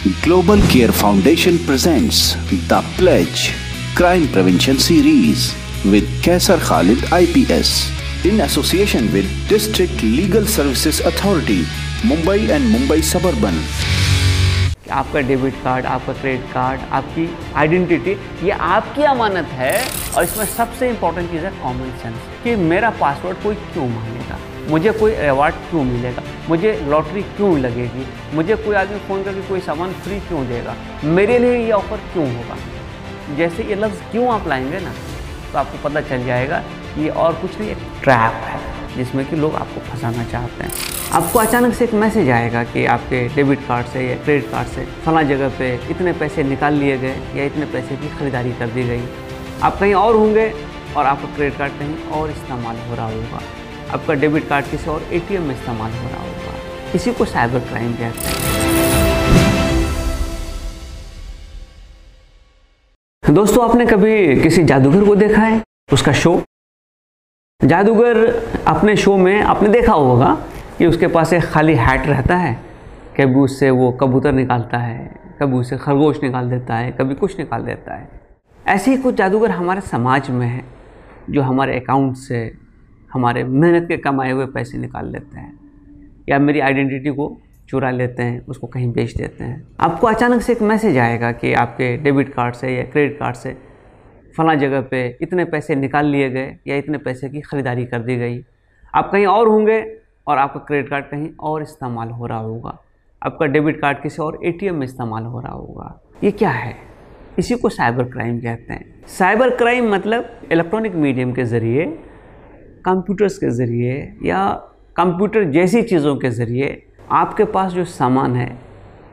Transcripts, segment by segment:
Global Care Foundation presents The Pledge Crime Prevention Series with Kaisar Khalid IPS in association with District Legal Services Authority, Mumbai and Mumbai Suburban. आपका debit card आपका credit card आपकी identity ये आपकी अमानत है और इसमें सबसे important चीज़ है कॉमन सेंस कि मेरा पासवर्ड कोई क्यों मांगेगा मुझे कोई अवार्ड क्यों मिलेगा? मुझे लॉटरी क्यों लगेगी? मुझे कोई आदमी फ़ोन करके कोई सामान फ्री क्यों देगा? मेरे लिए ये ऑफ़र क्यों होगा? जैसे ये लफ्ज़ क्यों आप लाएँगे ना तो आपको पता चल जाएगा ये और कुछ नहीं, एक ट्रैप है, जिसमें कि लोग आपको फंसाना चाहते हैं। आपको अचानक से एक मैसेज आएगा कि आपके डेबिट कार्ड से या क्रेडिट कार्ड से फला जगह पे इतने पैसे निकाल लिए गए या इतने पैसे की ख़रीदारी कर दी गई। आप कहीं और होंगे और आपका क्रेडिट कार्ड कहीं और इस्तेमाल हो रहा होगा। आपका डेबिट कार्ड किसी और एटीएम में इस्तेमाल हो रहा होगा। इसी को साइबर क्राइम कहते हैं। दोस्तों, आपने कभी किसी जादूगर को देखा है? उसका शो? जादूगर अपने शो में आपने देखा होगा कि उसके पास एक खाली हैट रहता है। कभी उससे वो कबूतर निकालता है, कभी उससे खरगोश निकाल देता है, कभी कुछ निकाल देता है। ऐसे ही कुछ जादूगर हमारे समाज में है, जो हमारे अकाउंट से हमारे मेहनत के कमाए हुए पैसे निकाल लेते हैं या मेरी आइडेंटिटी को चुरा लेते हैं, उसको कहीं बेच देते हैं। आपको अचानक से एक मैसेज आएगा कि आपके डेबिट कार्ड से या क्रेडिट कार्ड से फला जगह पे इतने पैसे निकाल लिए गए या इतने पैसे की ख़रीदारी कर दी गई। आप कहीं और होंगे और आपका क्रेडिट कार्ड कहीं और इस्तेमाल हो रहा होगा। आपका डेबिट कार्ड किसी और एटीएम में इस्तेमाल हो रहा होगा। ये क्या है? इसी को साइबर क्राइम कहते हैं। साइबर क्राइम मतलब इलेक्ट्रॉनिक मीडियम के ज़रिए कंप्यूटर्स के ज़रिए या कंप्यूटर जैसी चीज़ों के ज़रिए आपके पास जो सामान है,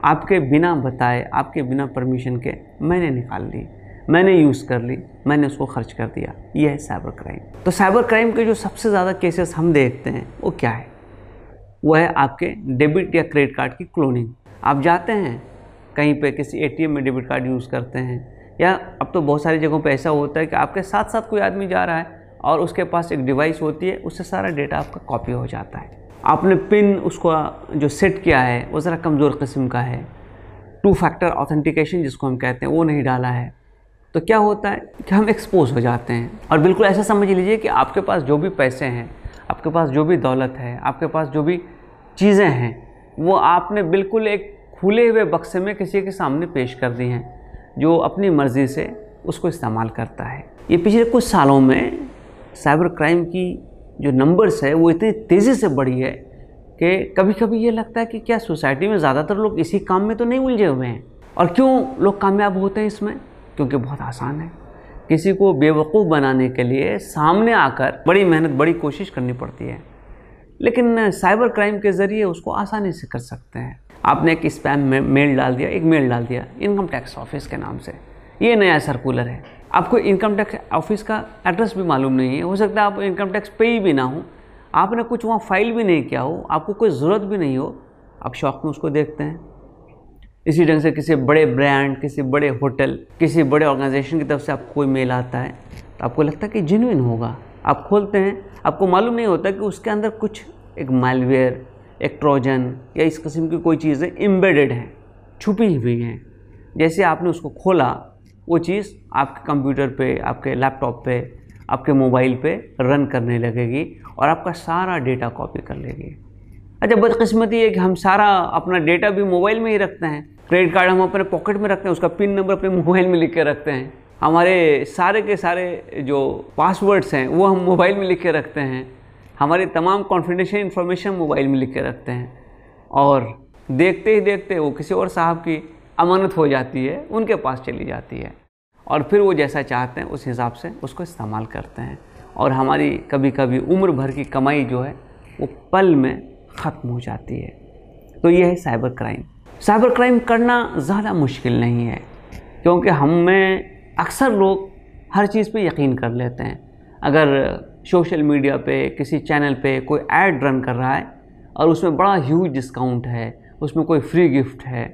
आपके बिना बताए, आपके बिना परमिशन के मैंने निकाल ली, मैंने यूज़ कर ली, मैंने उसको खर्च कर दिया। यह है साइबर क्राइम तो साइबर क्राइम के जो सबसे ज़्यादा केसेस हम देखते हैं, वो क्या है? वो है आपके डेबिट या क्रेडिट कार्ड की क्लोनिंग आप जाते हैं, कहीं पे किसी एटीएम में डेबिट कार्ड यूज़ करते हैं, या अब तो बहुत सारी जगहों पे ऐसा होता है कि आपके साथ साथ कोई आदमी जा रहा है और उसके पास एक डिवाइस होती है, उससे सारा डेटा आपका कॉपी हो जाता है। आपने पिन उसको, जो सेट किया है, वो ज़रा कमज़ोर किस्म का है। टू फैक्टर ऑथेंटिकेशन जिसको हम कहते हैं, वो नहीं डाला है। तो क्या होता है कि हम एक्सपोज हो जाते हैं। और बिल्कुल ऐसा समझ लीजिए कि आपके पास जो भी पैसे हैं, आपके पास जो भी दौलत है, आपके पास जो भी चीज़ें हैं, वो आपने बिल्कुल एक खुले हुए बक्से में किसी के सामने पेश कर दी हैं, जो अपनी मर्ज़ी से उसको इस्तेमाल करता है। ये पिछले कुछ सालों में साइबर क्राइम की जो नंबर्स है, वो इतनी तेज़ी से बढ़ी है कि कभी कभी ये लगता है कि क्या सोसाइटी में ज़्यादातर लोग इसी काम में तो नहीं उलझे हुए हैं? और क्यों लोग कामयाब होते हैं इसमें? क्योंकि बहुत आसान है। किसी को बेवकूफ़ बनाने के लिए सामने आकर बड़ी मेहनत, बड़ी कोशिश करनी पड़ती है। लेकिन साइबर क्राइम के ज़रिए उसको आसानी से कर सकते हैं। आपने एक स्पैम में मेल डाल दिया, एक मेल डाल दिया इनकम टैक्स ऑफ़िस के नाम से। ये नया सर्कुलर है। आपको इनकम टैक्स ऑफ़िस का एड्रेस भी मालूम नहीं है। हो सकता है आप इनकम टैक्स पे ही भी ना हो। आपने कुछ वहाँ फ़ाइल भी नहीं किया हो, आपको कोई ज़रूरत भी नहीं हो, आप शौक में उसको देखते हैं। इसी ढंग से किसी बड़े ब्रांड किसी बड़े होटल किसी बड़े ऑर्गेनाइजेशन की तरफ़ से आपको कोई मेल आता है तो आपको लगता है कि जेन्यून होगा। आप खोलते हैं, आपको मालूम नहीं होता कि उसके अंदर कुछ एक मालवेयर एक ट्रोजन या इस किस्म की कोई चीज़ें एम्बेडेड हैं, छुपी हुई हैं। जैसे आपने उसको खोला वो चीज़ आपके कंप्यूटर पे, आपके लैपटॉप पे, आपके मोबाइल पे रन करने लगेगी और आपका सारा डेटा कॉपी कर लेगी। अच्छा बदकस्मती है कि हम सारा अपना डेटा भी मोबाइल में ही रखते हैं। क्रेडिट कार्ड हम अपने पॉकेट में रखते हैं, उसका पिन नंबर अपने मोबाइल में लिख के रखते हैं। हमारे सारे के सारे जो पासवर्ड्स हैं, वो हम मोबाइल में लिख के रखते हैं। हमारे तमाम कॉन्फिडेंशियल इन्फॉर्मेशन मोबाइल में लिख के रखते हैं। और देखते ही देखते वो किसी और साहब की अमानत हो जाती है, उनके पास चली जाती है। और फिर वो जैसा चाहते हैं, उस हिसाब से उसको इस्तेमाल करते हैं। और हमारी कभी कभी उम्र भर की कमाई जो है, वो पल में ख़त्म हो जाती है। तो ये है साइबर क्राइम। साइबर क्राइम करना ज़्यादा मुश्किल नहीं है, क्योंकि हम में अक्सर लोग हर चीज़ पे यकीन कर लेते हैं। अगर सोशल मीडिया पे, किसी चैनल पे कोई ऐड रन कर रहा है, और उसमें बड़ा ह्यूज डिस्काउंट है, उसमें कोई फ्री गिफ्ट है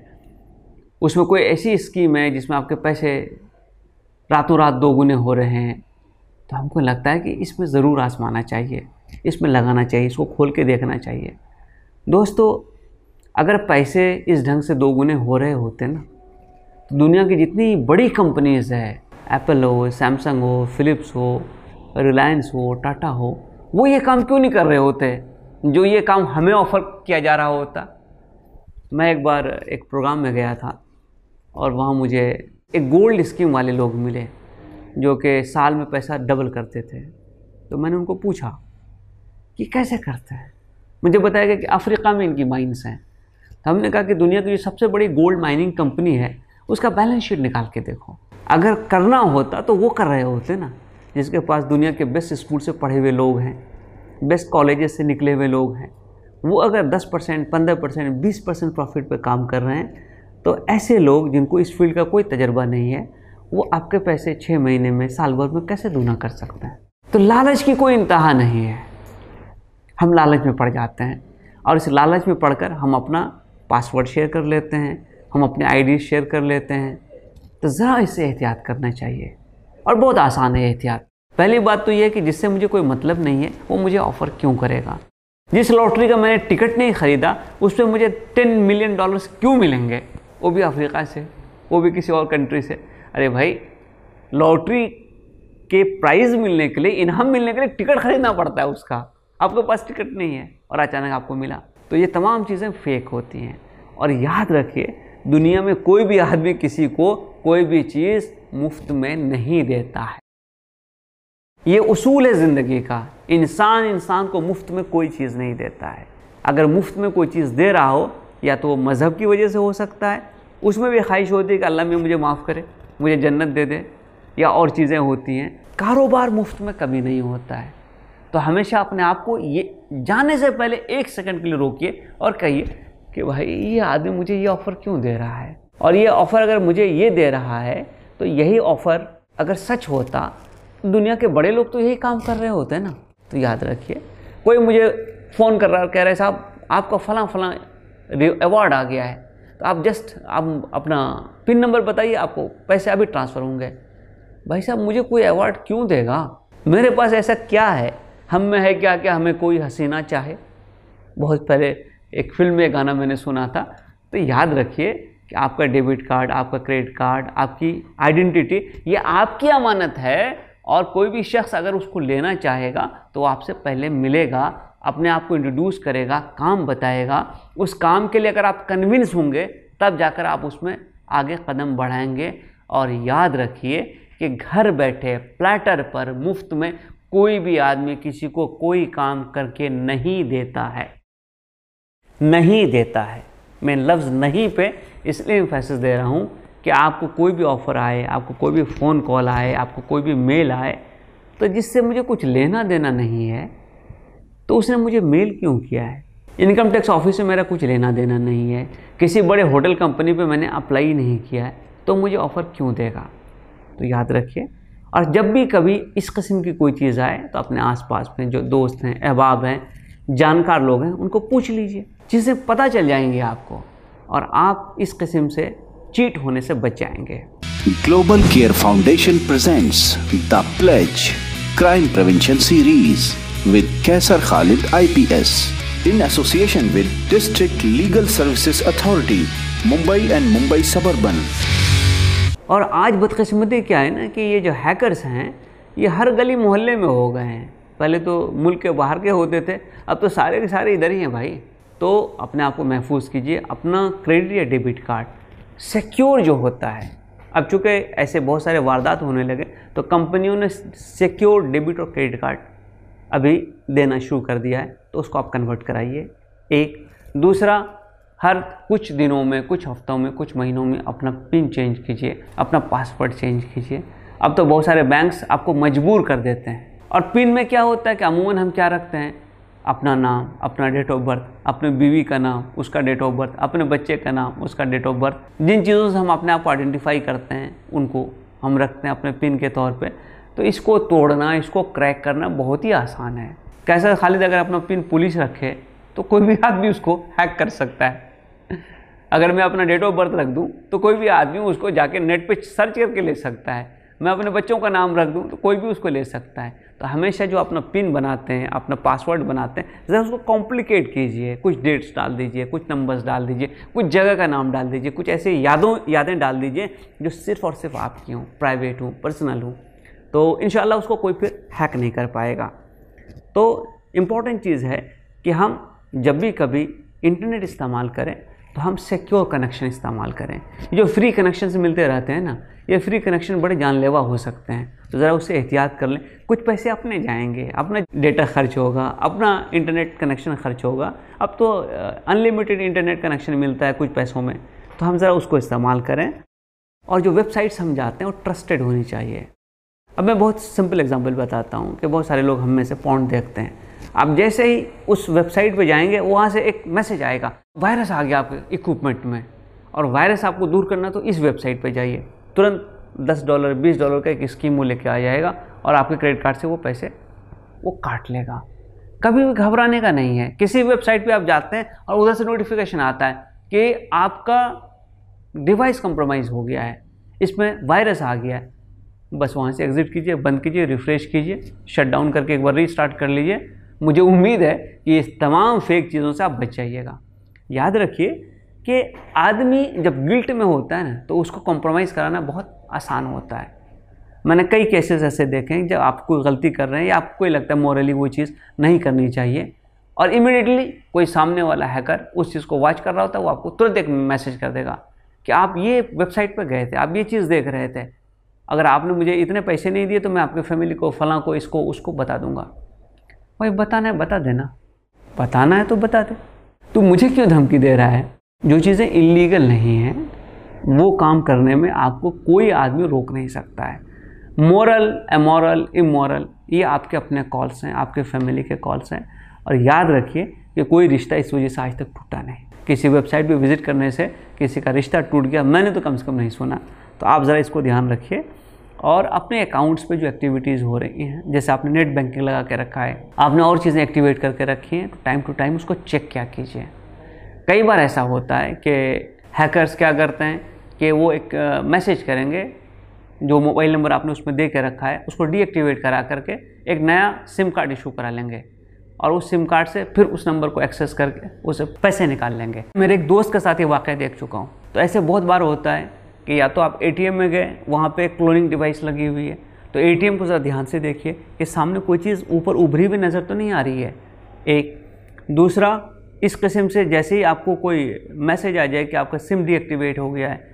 उसमें कोई ऐसी स्कीम है जिसमें आपके पैसे रातों रात दोगुने हो रहे हैं? तो हमको लगता है कि इसमें ज़रूर आजमाना चाहिए। इसमें लगाना चाहिए, इसको खोल के देखना चाहिए। दोस्तों, अगर पैसे इस ढंग से दोगुने हो रहे होते ना तो दुनिया की जितनी बड़ी कंपनीज़ है एप्पल हो सैमसंग हो फिलिप्स हो रिलायंस हो टाटा हो, वो ये काम क्यों नहीं कर रहे होते? जो ये काम हमें ऑफ़र किया जा रहा होता। मैं एक बार एक प्रोग्राम में गया था और वहाँ मुझे एक गोल्ड स्कीम वाले लोग मिले, जो कि साल में पैसा डबल करते थे। तो मैंने उनको पूछा कि कैसे करते हैं? मुझे बताया गया कि अफ्रीका में इनकी माइंस हैं। तो हमने कहा कि दुनिया की जो सबसे बड़ी गोल्ड माइनिंग कंपनी है, उसका बैलेंस शीट निकाल के देखो। अगर करना होता तो वो कर रहे होते ना, जिसके पास दुनिया के बेस्ट स्कूल से पढ़े हुए लोग हैं बेस्ट कॉलेजेस से निकले हुए लोग हैं। वो अगर 10 परसेंट, पंद्रह परसेंट, बीस परसेंट प्रॉफिट पर काम कर रहे हैं तो ऐसे लोग जिनको इस फ़ील्ड का कोई तजर्बा नहीं है, वो आपके पैसे छः महीने में, साल भर में कैसे दूना कर सकते हैं? तो लालच की कोई इंतहा नहीं है। हम लालच में पड़ जाते हैं और इस लालच में पढ़कर हम अपना पासवर्ड शेयर कर लेते हैं, हम अपने आईडी शेयर कर लेते हैं। तो ज़रा इससे एहतियात करना चाहिए और बहुत आसान है एहतियात। पहली बात तो यह कि जिससे मुझे कोई मतलब नहीं है, वो मुझे ऑफ़र क्यों करेगा? जिस लॉटरी का मैंने टिकट नहीं ख़रीदा उस पर मुझे टेन मिलियन डॉलर्स क्यों मिलेंगे? वो भी अफ्रीका से, वो भी किसी और कंट्री से। अरे भाई लॉटरी के प्राइज़ मिलने के लिए, इनाम मिलने के लिए टिकट खरीदना पड़ता है उसका। आपके पास टिकट नहीं है और अचानक आपको मिला। तो ये तमाम चीज़ें फेक होती हैं। और याद रखिए, दुनिया में कोई भी आदमी किसी को कोई भी चीज़ मुफ़्त में नहीं देता है। ये उसूल है ज़िंदगी का। इंसान इंसान को मुफ़्त में कोई चीज़ नहीं देता है। अगर मुफ़्त में कोई चीज़ दे रहा हो, या तो वो मज़हब की वजह से हो सकता है उसमें भी ख्वाहिश होती है कि अल्लाह में मुझे माफ़ करे, मुझे जन्नत दे दे, या और चीज़ें होती हैं। कारोबार मुफ़्त में कभी नहीं होता है। तो हमेशा अपने आप को ये जाने से पहले एक सेकंड के लिए रोकिए और कहिए कि भाई, ये आदमी मुझे ये ऑफ़र क्यों दे रहा है? और ये ऑफ़र अगर मुझे ये दे रहा है तो यही ऑफ़र अगर सच होता, दुनिया के बड़े लोग तो यही काम कर रहे होते हैं ना? तो याद रखिए, कोई मुझे फ़ोन कर रहा है कह रहे साहब, आपका फ़लाँ फ़लाँ अवार्ड आ गया है। तो आप जस्ट आप अपना पिन नंबर बताइए, आपको पैसे अभी ट्रांसफ़र होंगे। भाई साहब, मुझे कोई अवार्ड क्यों देगा? मेरे पास ऐसा क्या है? हम में है क्या क्या हमें कोई हसीना चाहे? बहुत पहले एक फ़िल्म में गाना मैंने सुना था तो याद रखिए कि आपका डेबिट कार्ड आपका क्रेडिट कार्ड आपकी आइडेंटिटी ये आपकी अमानत है और कोई भी शख्स अगर उसको लेना चाहेगा तो आपसे पहले मिलेगा अपने आप को इंट्रोड्यूस करेगा, काम बताएगा। उस काम के लिए अगर आप कन्विंस होंगे, तब जाकर आप उसमें आगे कदम बढ़ाएँगे। और याद रखिए कि घर बैठे प्लेटर पर, मुफ़्त में कोई भी आदमी किसी को कोई काम करके नहीं देता है। नहीं देता है। मैं लफ्ज़ नहीं पे इसलिए इम्फेसिस दे रहा हूँ कि आपको कोई भी ऑफ़र आए, आपको कोई भी फ़ोन कॉल आए, आपको कोई भी मेल आए तो जिससे मुझे कुछ लेना देना नहीं है तो उसने मुझे मेल क्यों किया है? इनकम टैक्स ऑफ़िस से मेरा कुछ लेना देना नहीं है। किसी बड़े होटल कंपनी पे मैंने अप्लाई नहीं किया है तो मुझे ऑफ़र क्यों देगा? तो याद रखिए, और जब भी कभी इस किस्म की कोई चीज़ आए तो अपने आसपास में जो दोस्त हैं, अहबाब हैं, जानकार लोग हैं, उनको पूछ लीजिए। जिससे पता चल जाएँगे आपको, और आप इस किस्म से चीट होने से बच जाएँगे। Global care foundation presents the pledge crime prevention series with Qaiser Khalid IPS in association with district legal services authority Mumbai and Mumbai suburban और आज बदकस्मती क्या है ना कि ये जो हैकर्स हैं, ये हर गली मोहल्ले में हो गए हैं। पहले तो मुल्क के बाहर के होते थे, अब तो सारे के सारे इधर ही हैं भाई। तो अपने आप को महफूज कीजिए, अपना क्रेडिट या डेबिट कार्ड सिक्योर जो होता है। अब चूँकि ऐसे बहुत सारे वारदात होने लगे तो कंपनियों ने सिक्योर डेबिट और क्रेडिट कार्ड अभी देना शुरू कर दिया है तो उसको आप कन्वर्ट कराइए। एक, दूसरा, हर कुछ दिनों में, कुछ हफ्तों में, कुछ महीनों में अपना पिन चेंज कीजिए, अपना पासवर्ड चेंज कीजिए। अब तो बहुत सारे बैंक्स आपको मजबूर कर देते हैं। और पिन में क्या होता है कि अमूमन हम क्या रखते हैं? अपना नाम, अपना डेट ऑफ़ बर्थ अपने बीवी का नाम, उसका डेट ऑफ़ बर्थ अपने बच्चे का नाम, उसका डेट ऑफ़ बर्थ जिन चीज़ों से हम अपने आप को आइडेंटिफाई करते हैं, उनको हम रखते हैं अपने पिन के तौर पे। तो इसको तोड़ना, इसको क्रैक करना बहुत ही आसान है। कैसा खालिद अगर अपना पिन पुलिस रखे तो कोई भी आदमी उसको हैक कर सकता है। अगर मैं अपना डेट ऑफ़ बर्थ रख दूँ तो कोई भी आदमी उसको जाके नेट पर सर्च करके ले सकता है। मैं अपने बच्चों का नाम रख दूँ तो कोई भी उसको ले सकता है। तो हमेशा जो अपना पिन बनाते हैं, अपना पासवर्ड बनाते हैं, ज़रा उसको कॉम्प्लिकेट कीजिए। कुछ डेट्स डाल दीजिए, कुछ नंबर्स डाल दीजिए, कुछ जगह का नाम डाल दीजिए, कुछ ऐसे यादों, यादें डाल दीजिए जो सिर्फ़ और सिर्फ़ आपकी हों, प्राइवेट हों, पर्सनल हो। तो इन उसको कोई फिर हैक नहीं कर पाएगा। तो इंपॉर्टेंट चीज़ है कि हम जब भी कभी इंटरनेट इस्तेमाल करें तो हम सिक्योर कनेक्शन इस्तेमाल करें। जो फ्री कनेक्शन से मिलते रहते हैं ना, ये फ्री कनेक्शन बड़े जानलेवा हो सकते हैं। तो ज़रा उससे एहतियात कर लें। कुछ पैसे अपने जाएँगे, अपना डेटा खर्च होगा, अपना इंटरनेट कनेक्शन खर्च होगा। अब तो अनलिमिटेड इंटरनेट कनेक्शन मिलता है कुछ पैसों में तो हम ज़रा उसको इस्तेमाल करें। और जो वेबसाइट्स हम जाते हैं, वो ट्रस्टेड होनी चाहिए। अब मैं बहुत सिंपल एग्जांपल बताता हूँ कि बहुत सारे लोग हम में से पॉइंट देखते हैं। आप जैसे ही उस वेबसाइट पे जाएँगे, वहाँ से एक मैसेज आएगा, वायरस आ गया आपके इक्विपमेंट में और वायरस आपको दूर करना तो इस वेबसाइट पे जाइए। तुरंत दस डॉलर बीस डॉलर का एक स्कीम वो लेके आ जाएगा और आपके क्रेडिट कार्ड से वो पैसे वो काट लेगा। कभी भी घबराने का नहीं है। किसी वेबसाइट पर आप जाते हैं और उधर से नोटिफिकेशन आता है कि आपका डिवाइस कंप्रोमाइज़ हो गया है, इसमें वायरस आ गया है। बस वहाँ से एग्ज़िट कीजिए, बंद कीजिए रिफ़्रेश कीजिए शट डाउन करके एक बार रीस्टार्ट कर लीजिए। मुझे उम्मीद है कि इस तमाम फेक चीज़ों से आप बच जाइएगा। याद रखिए कि आदमी जब गिल्ट में होता है ना तो उसको कॉम्प्रोमाइज़ कराना बहुत आसान होता है। मैंने कई केसेस ऐसे देखे हैं, जब आप कोई गलती कर रहे हैं या आपको लगता है मॉरली वो चीज़ नहीं करनी चाहिए और इमिडिएटली कोई सामने वाला हैकर उस चीज़ को वॉच कर रहा होता है, वो आपको तुरंत एक मैसेज कर देगा कि आप ये वेबसाइट पर गए थे, आप ये चीज़ देख रहे थे अगर आपने मुझे इतने पैसे नहीं दिए तो मैं आपके फैमिली को, फलां को, इसको, उसको बता दूँगा। भाई, बताना है, बता देना। बताना है तो बता दे। तू मुझे क्यों धमकी दे रहा है? जो चीज़ें इलीगल नहीं हैं, वो काम करने में आपको कोई आदमी रोक नहीं सकता है। मॉरल एमोरल इमोरल ये आपके अपने कॉल्स हैं, आपके फैमिली के कॉल्स हैं। और याद रखिए कि कोई रिश्ता इस वजह से आज तक टूटा नहीं। किसी वेबसाइट पे विज़िट करने से किसी का रिश्ता टूट गया, मैंने तो कम से कम नहीं सुना। तो आप ज़रा इसको ध्यान रखिए। और अपने अकाउंट्स पे जो एक्टिविटीज़ हो रही हैं, जैसे आपने नेट बैंकिंग लगा के रखा है, आपने और चीज़ें एक्टिवेट करके रखी हैं तो टाइम टू टाइम उसको चेक क्या कीजिए। कई बार ऐसा होता है कि हैकर्स क्या करते हैं कि वो एक मैसेज करेंगे, जो मोबाइल नंबर आपने उसमें दे के रखा है, उसको डीएक्टिवेट करा करके एक नया सिम कार्ड इशू करा लेंगे। और उस सिम कार्ड से फिर उस नंबर को एक्सेस करके उसे पैसे निकाल लेंगे। मेरे एक दोस्त के साथ ये वाक़ देख चुका हूँ। तो ऐसे बहुत बार होता है कि या तो आप एटीएम में गए वहाँ पे क्लोनिंग डिवाइस लगी हुई है। तो एटीएम को ज़रा ध्यान से देखिए कि सामने कोई चीज़ ऊपर उभरी हुई नज़र तो नहीं आ रही है। एक। दूसरा इस किस्म से जैसे ही आपको कोई मैसेज आ जाए कि आपका सिम डीएक्टिवेट हो गया है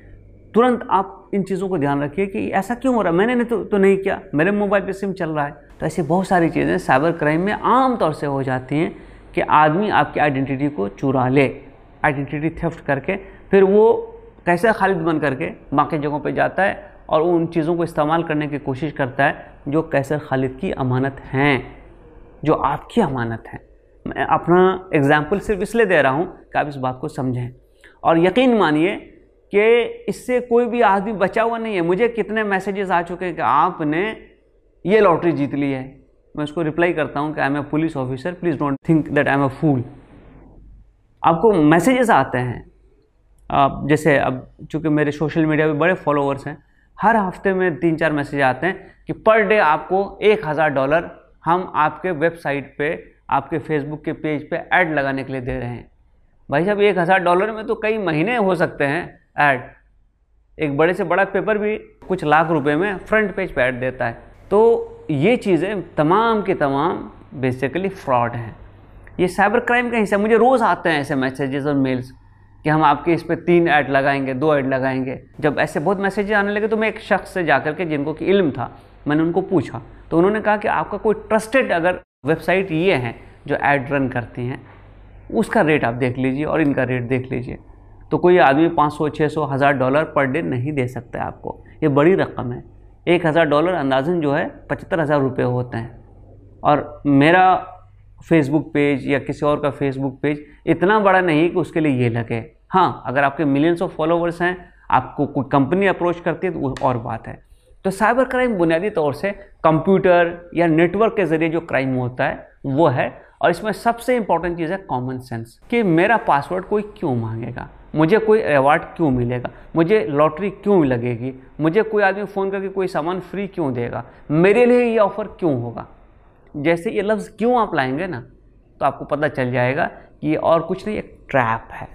तुरंत आप इन चीज़ों को ध्यान रखिए कि ऐसा क्यों हो रहा है? मैंने तो, तो नहीं किया। मेरे मोबाइल पे सिम चल रहा है। तो ऐसी बहुत सारी चीज़ें साइबर क्राइम में आम तौर से हो जाती हैं कि आदमी आपकी आइडेंटिटी को चुरा ले आइडेंटिटी थेफ्ट करके। फिर वो कैसे खालिद बन करके बाकी जगहों पे जाता है और उन चीज़ों को इस्तेमाल करने की कोशिश करता है जो कैसर खालिद की अमानत हैं, जो आपकी अमानत हैं। मैं अपना एग्ज़ाम्पल सिर्फ़ इसलिए दे रहा हूँ कि आप इस बात को समझें। और यकीन मानिए कि इससे कोई भी आदमी बचा हुआ नहीं है। मुझे कितने मैसेजेस आ चुके हैं कि आपने ये लॉटरी जीत ली है। मैं उसको रिप्लाई करता हूँ कि I am a police officer please don't think that I am a fool आपको मैसेजेस आते हैं जैसे अब चूँकि मेरे सोशल मीडिया पे बड़े फॉलोअर्स हैं, हर हफ़्ते में तीन चार मैसेज आते हैं कि पर डे आपको एक हज़ार डॉलर हम आपके वेबसाइट पे, आपके फेसबुक के पेज पे ऐड लगाने के लिए दे रहे हैं। भाई साहब, एक हज़ार डॉलर में तो कई महीने हो सकते हैं ऐड एक बड़े से बड़ा पेपर भी कुछ लाख रुपए में फ्रंट पेज पर ऐड देता है। तो ये चीज़ें तमाम के तमाम बेसिकली फ्रॉड हैं। ये साइबर क्राइम का हिस्सा, मुझे रोज़ आते हैं ऐसे मैसेजेस और मेल्स कि हम आपके इस पर तीन ऐड लगाएँगे दो ऐड लगाएँगे। जब ऐसे बहुत मैसेजेस आने लगे तो मैं एक शख्स से जाकर के जिनको कि इल्म था मैंने उनको पूछा। तो उन्होंने कहा कि आपका कोई ट्रस्टेड अगर वेबसाइट ये हैं जो ऐड रन करती हैं उसका रेट आप देख लीजिए और इनका रेट देख लीजिए। तो कोई आदमी 500, 600, हज़ार डॉलर पर डे नहीं दे सकता आपको। ये बड़ी रकम है। एक हज़ार डॉलर अंदाजन जो है पचहत्तर हज़ार रुपये होते हैं। और मेरा फेसबुक पेज या किसी और का फेसबुक पेज इतना बड़ा नहीं कि उसके लिए ये लगे। हाँ अगर आपके मिलियंस ऑफ़ फॉलोवर्स हैं, आपको कोई कंपनी अप्रोच करती है तो वो और बात है। तो साइबर क्राइम बुनियादी तौर से कंप्यूटर या नेटवर्क के ज़रिए जो क्राइम होता है, वो है। और इसमें सबसे इंपॉर्टेंट चीज़ है कॉमन सेंस कि मेरा पासवर्ड कोई क्यों मांगेगा? मुझे कोई अवार्ड क्यों मिलेगा? मुझे लॉटरी क्यों लगेगी? मुझे कोई आदमी फ़ोन करके कोई सामान फ्री क्यों देगा? मेरे लिए ये ऑफ़र क्यों होगा? जैसे ये लफ्ज़ क्यों आप लाएँगे ना तो आपको पता चल जाएगा कि ये और कुछ नहीं, एक ट्रैप है,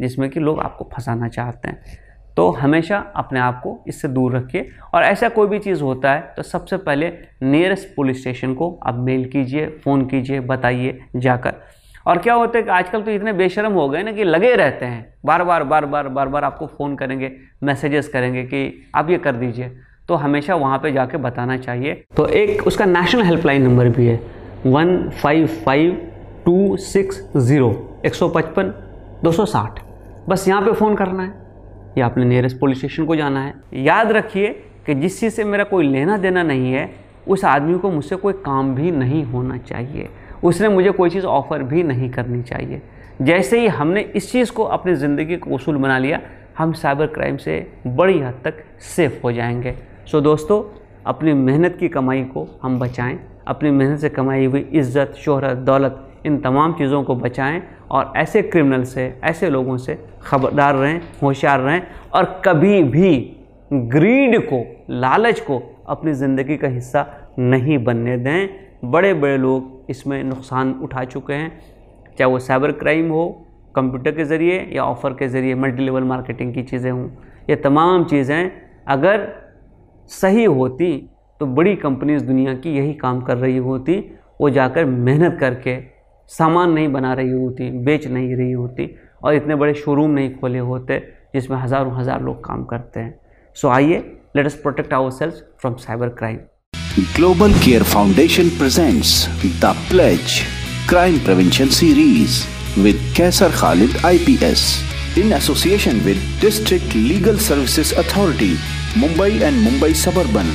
जिसमें कि लोग आपको फंसाना चाहते हैं। तो हमेशा अपने आप को इससे दूर रखिए और ऐसा कोई भी चीज़ होता है तो सबसे पहले नियरेस्ट पुलिस स्टेशन को आप मेल कीजिए फ़ोन कीजिए, बताइए जाकर। और क्या होता है कि आजकल तो इतने बेशरम हो गए ना कि लगे रहते हैं। बार बार बार बार बार बार आपको फ़ोन करेंगे मैसेजेस करेंगे कि आप ये कर दीजिए। तो हमेशा वहाँ पे जाके बताना चाहिए। तो एक उसका नेशनल हेल्पलाइन नंबर भी है। One five five two six zero. एक सौ पचपन, दो सौ साठ। बस यहाँ पे फ़ोन करना है। या अपने नियरेस्ट पुलिस स्टेशन को जाना है। याद रखिए कि जिस चीज़ से मेरा कोई लेना देना नहीं है, उस आदमी को मुझसे कोई काम भी नहीं होना चाहिए। उसने मुझे कोई चीज़ ऑफ़र भी नहीं करनी चाहिए। जैसे ही हमने इस चीज़ को अपनी ज़िंदगी को उसूल बना लिया, हम साइबर क्राइम से बड़ी हद तक सेफ़ हो जाएँगे। सो दोस्तों, अपनी मेहनत की कमाई को हम बचाएँ, अपनी मेहनत से कमाई हुई इज़्ज़त, शोहरत, दौलत, इन तमाम चीज़ों को बचाएँ और ऐसे क्रिमिनल से, ऐसे लोगों से खबरदार रहें, होशियार रहें और कभी भी ग्रीड को, लालच को अपनी ज़िंदगी का हिस्सा नहीं बनने दें। बड़े बड़े लोग इसमें नुकसान उठा चुके हैं, चाहे वो साइबर क्राइम हो कंप्यूटर के ज़रिए या ऑफ़र के ज़रिए मल्टी लेवल मार्केटिंग की चीज़ें हों। ये तमाम चीज़ें अगर सही होती तो बड़ी कंपनीज़ दुनिया की यही काम कर रही होती। वो जाकर मेहनत करके सामान नहीं बना रही होती, बेच नहीं रही होती और इतने बड़े शोरूम नहीं खोले होते, जिसमें हज़ारों हज़ार लोग काम करते हैं। सो आइए let us protect our selves from cyber crime global care foundation presents the pledge crime prevention series with Qaiser Khalid IPS in association with district legal services authority Mumbai and Mumbai Suburban.